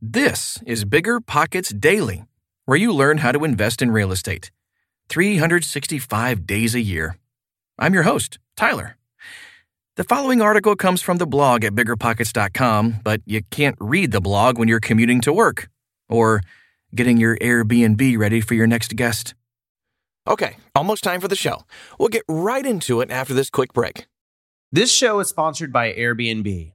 This is Bigger Pockets Daily, where you learn how to invest in real estate 365 days a year. I'm your host, Tyler. The following article comes from the blog at biggerpockets.com, but you can't read the blog when you're commuting to work or getting your Airbnb ready for your next guest. Okay, almost time for the show. We'll get right into it after this quick break. This show is sponsored by Airbnb.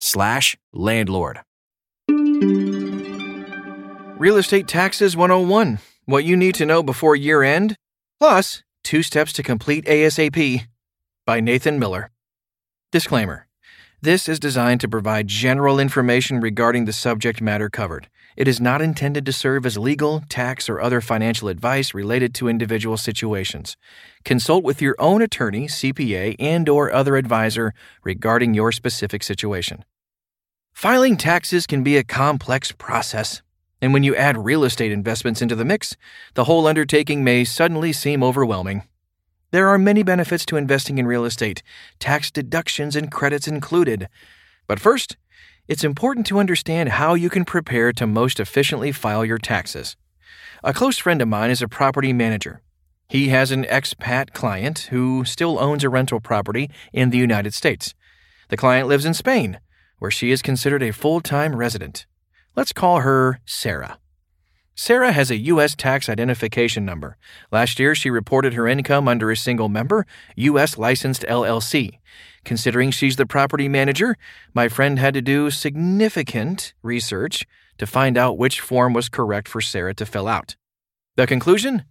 slash landlord. Real Estate Taxes 101 What you need to know before year end, plus two steps to complete ASAP by Nathan Miller. Disclaimer This is designed to provide general information regarding the subject matter covered. It is not intended to serve as legal, tax, or other financial advice related to individual situations. Consult with your own attorney, CPA, and or other advisor regarding your specific situation. Filing taxes can be a complex process, and when you add real estate investments into the mix, the whole undertaking may suddenly seem overwhelming. There are many benefits to investing in real estate, tax deductions and credits included. But first, it's important to understand how you can prepare to most efficiently file your taxes. A close friend of mine is a property manager. He has an expat client who still owns a rental property in the United States. The client lives in Spain, where she is considered a full time resident. Let's call her Sarah. Sarah has a U.S. tax identification number. Last year, she reported her income under a single member, U.S. licensed LLC. Considering she's the property manager, my friend had to do significant research to find out which form was correct for Sarah to fill out. The conclusion?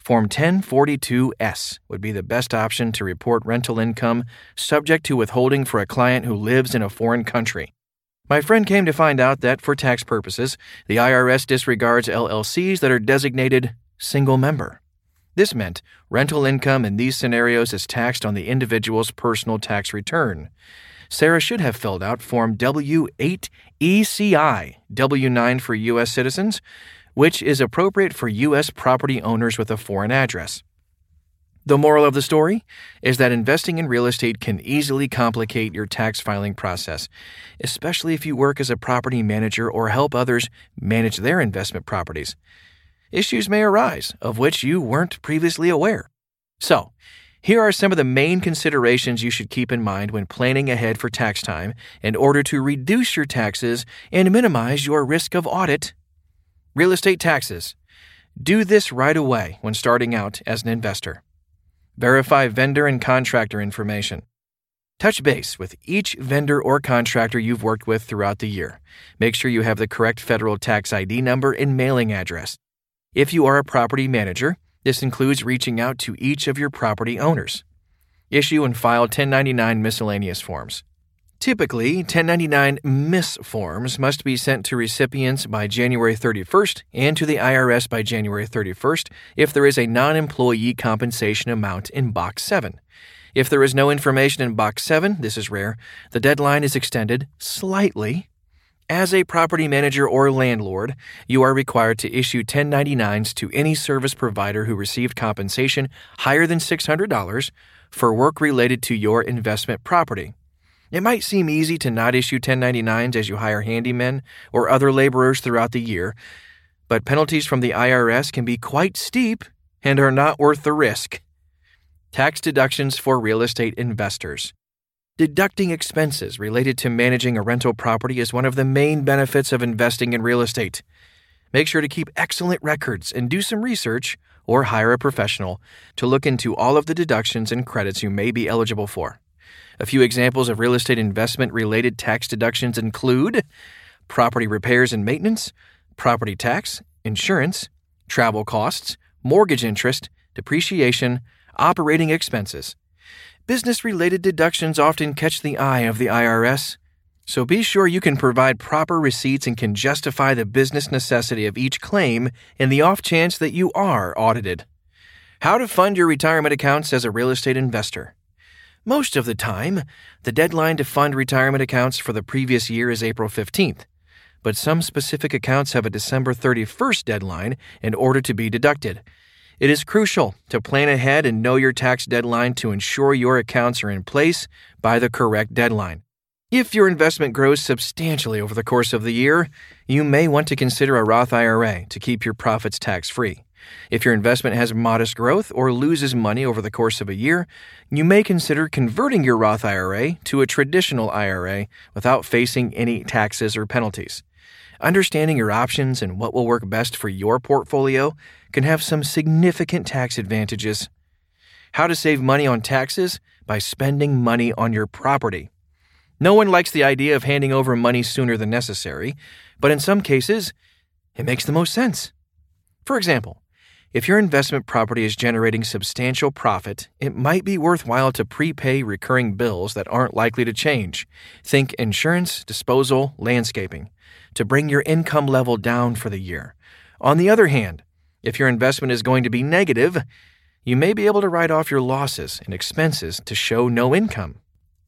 Form 1042S would be the best option to report rental income subject to withholding for a client who lives in a foreign country. My friend came to find out that, for tax purposes, the IRS disregards LLCs that are designated single member. This meant rental income in these scenarios is taxed on the individual's personal tax return. Sarah should have filled out Form W8ECI, W9 for U.S. citizens, which is appropriate for U.S. property owners with a foreign address. The moral of the story is that investing in real estate can easily complicate your tax filing process, especially if you work as a property manager or help others manage their investment properties. Issues may arise of which you weren't previously aware. So, here are some of the main considerations you should keep in mind when planning ahead for tax time in order to reduce your taxes and minimize your risk of audit. Real estate taxes. Do this right away when starting out as an investor. Verify vendor and contractor information. Touch base with each vendor or contractor you've worked with throughout the year. Make sure you have the correct federal tax ID number and mailing address. If you are a property manager, this includes reaching out to each of your property owners. Issue and file 1099 miscellaneous forms. Typically, 1099 MISC forms must be sent to recipients by January 31st and to the IRS by January 31st if there is a non employee compensation amount in Box 7. If there is no information in Box 7, this is rare, the deadline is extended slightly. As a property manager or landlord, you are required to issue 1099s to any service provider who received compensation higher than $600 for work related to your investment property. It might seem easy to not issue 1099s as you hire handymen or other laborers throughout the year, but penalties from the IRS can be quite steep and are not worth the risk. Tax deductions for real estate investors. Deducting expenses related to managing a rental property is one of the main benefits of investing in real estate. Make sure to keep excellent records and do some research or hire a professional to look into all of the deductions and credits you may be eligible for. A few examples of real estate investment related tax deductions include property repairs and maintenance, property tax, insurance, travel costs, mortgage interest, depreciation, operating expenses. Business related deductions often catch the eye of the IRS, so be sure you can provide proper receipts and can justify the business necessity of each claim in the off chance that you are audited. How to fund your retirement accounts as a real estate investor. Most of the time, the deadline to fund retirement accounts for the previous year is April 15th, but some specific accounts have a December 31st deadline in order to be deducted. It is crucial to plan ahead and know your tax deadline to ensure your accounts are in place by the correct deadline. If your investment grows substantially over the course of the year, you may want to consider a Roth IRA to keep your profits tax free. If your investment has modest growth or loses money over the course of a year, you may consider converting your Roth IRA to a traditional IRA without facing any taxes or penalties. Understanding your options and what will work best for your portfolio can have some significant tax advantages. How to save money on taxes by spending money on your property. No one likes the idea of handing over money sooner than necessary, but in some cases, it makes the most sense. For example, if your investment property is generating substantial profit, it might be worthwhile to prepay recurring bills that aren't likely to change. Think insurance, disposal, landscaping, to bring your income level down for the year. On the other hand, if your investment is going to be negative, you may be able to write off your losses and expenses to show no income.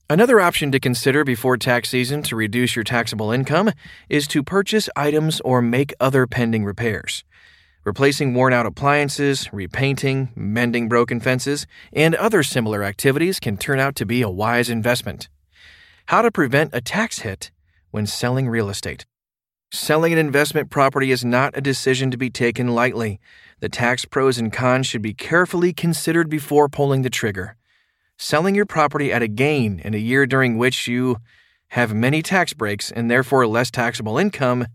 Another option to consider before tax season to reduce your taxable income is to purchase items or make other pending repairs. Replacing worn out appliances, repainting, mending broken fences, and other similar activities can turn out to be a wise investment. How to prevent a tax hit when selling real estate. Selling an investment property is not a decision to be taken lightly. The tax pros and cons should be carefully considered before pulling the trigger. Selling your property at a gain in a year during which you have many tax breaks and therefore less taxable income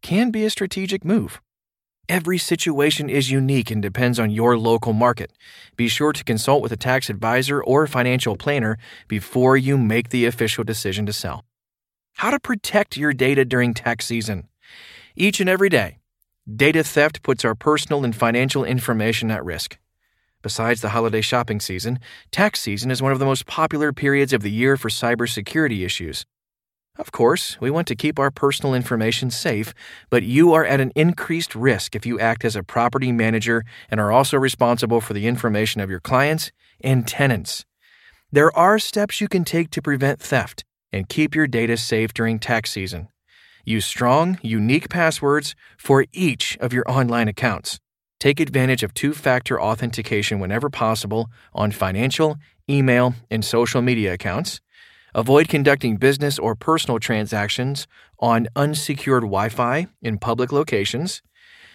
can be a strategic move. Every situation is unique and depends on your local market. Be sure to consult with a tax advisor or financial planner before you make the official decision to sell. How to protect your data during tax season. Each and every day, data theft puts our personal and financial information at risk. Besides the holiday shopping season, tax season is one of the most popular periods of the year for cybersecurity issues. Of course, we want to keep our personal information safe, but you are at an increased risk if you act as a property manager and are also responsible for the information of your clients and tenants. There are steps you can take to prevent theft and keep your data safe during tax season. Use strong, unique passwords for each of your online accounts. Take advantage of two factor authentication whenever possible on financial, email, and social media accounts Avoid conducting business or personal transactions on unsecured Wi Fi in public locations.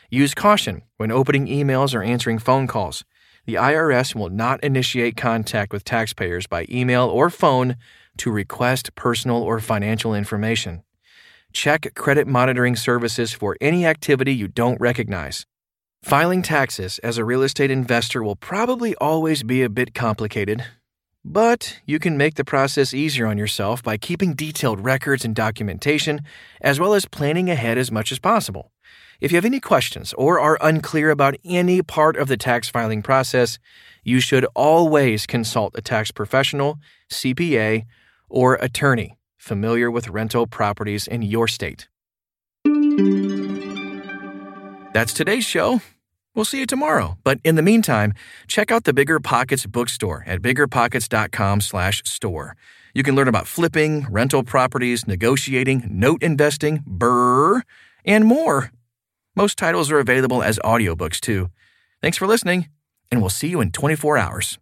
Use caution when opening emails or answering phone calls. The IRS will not initiate contact with taxpayers by email or phone to request personal or financial information. Check credit monitoring services for any activity you don't recognize. Filing taxes as a real estate investor will probably always be a bit complicated, but you can make the process easier on yourself by keeping detailed records and documentation, as well as planning ahead as much as possible. If you have any questions or are unclear about any part of the tax filing process, you should always consult a tax professional, CPA, or attorney. familiar with rental properties in your state. That's today's show. We'll see you tomorrow. But in the meantime, check out the Bigger Pockets bookstore at biggerpockets.com/store. You can learn about flipping, rental properties, negotiating, note investing, BRRRR, and more. Most titles are available as audiobooks too. Thanks for listening, and we'll see you in 24 hours.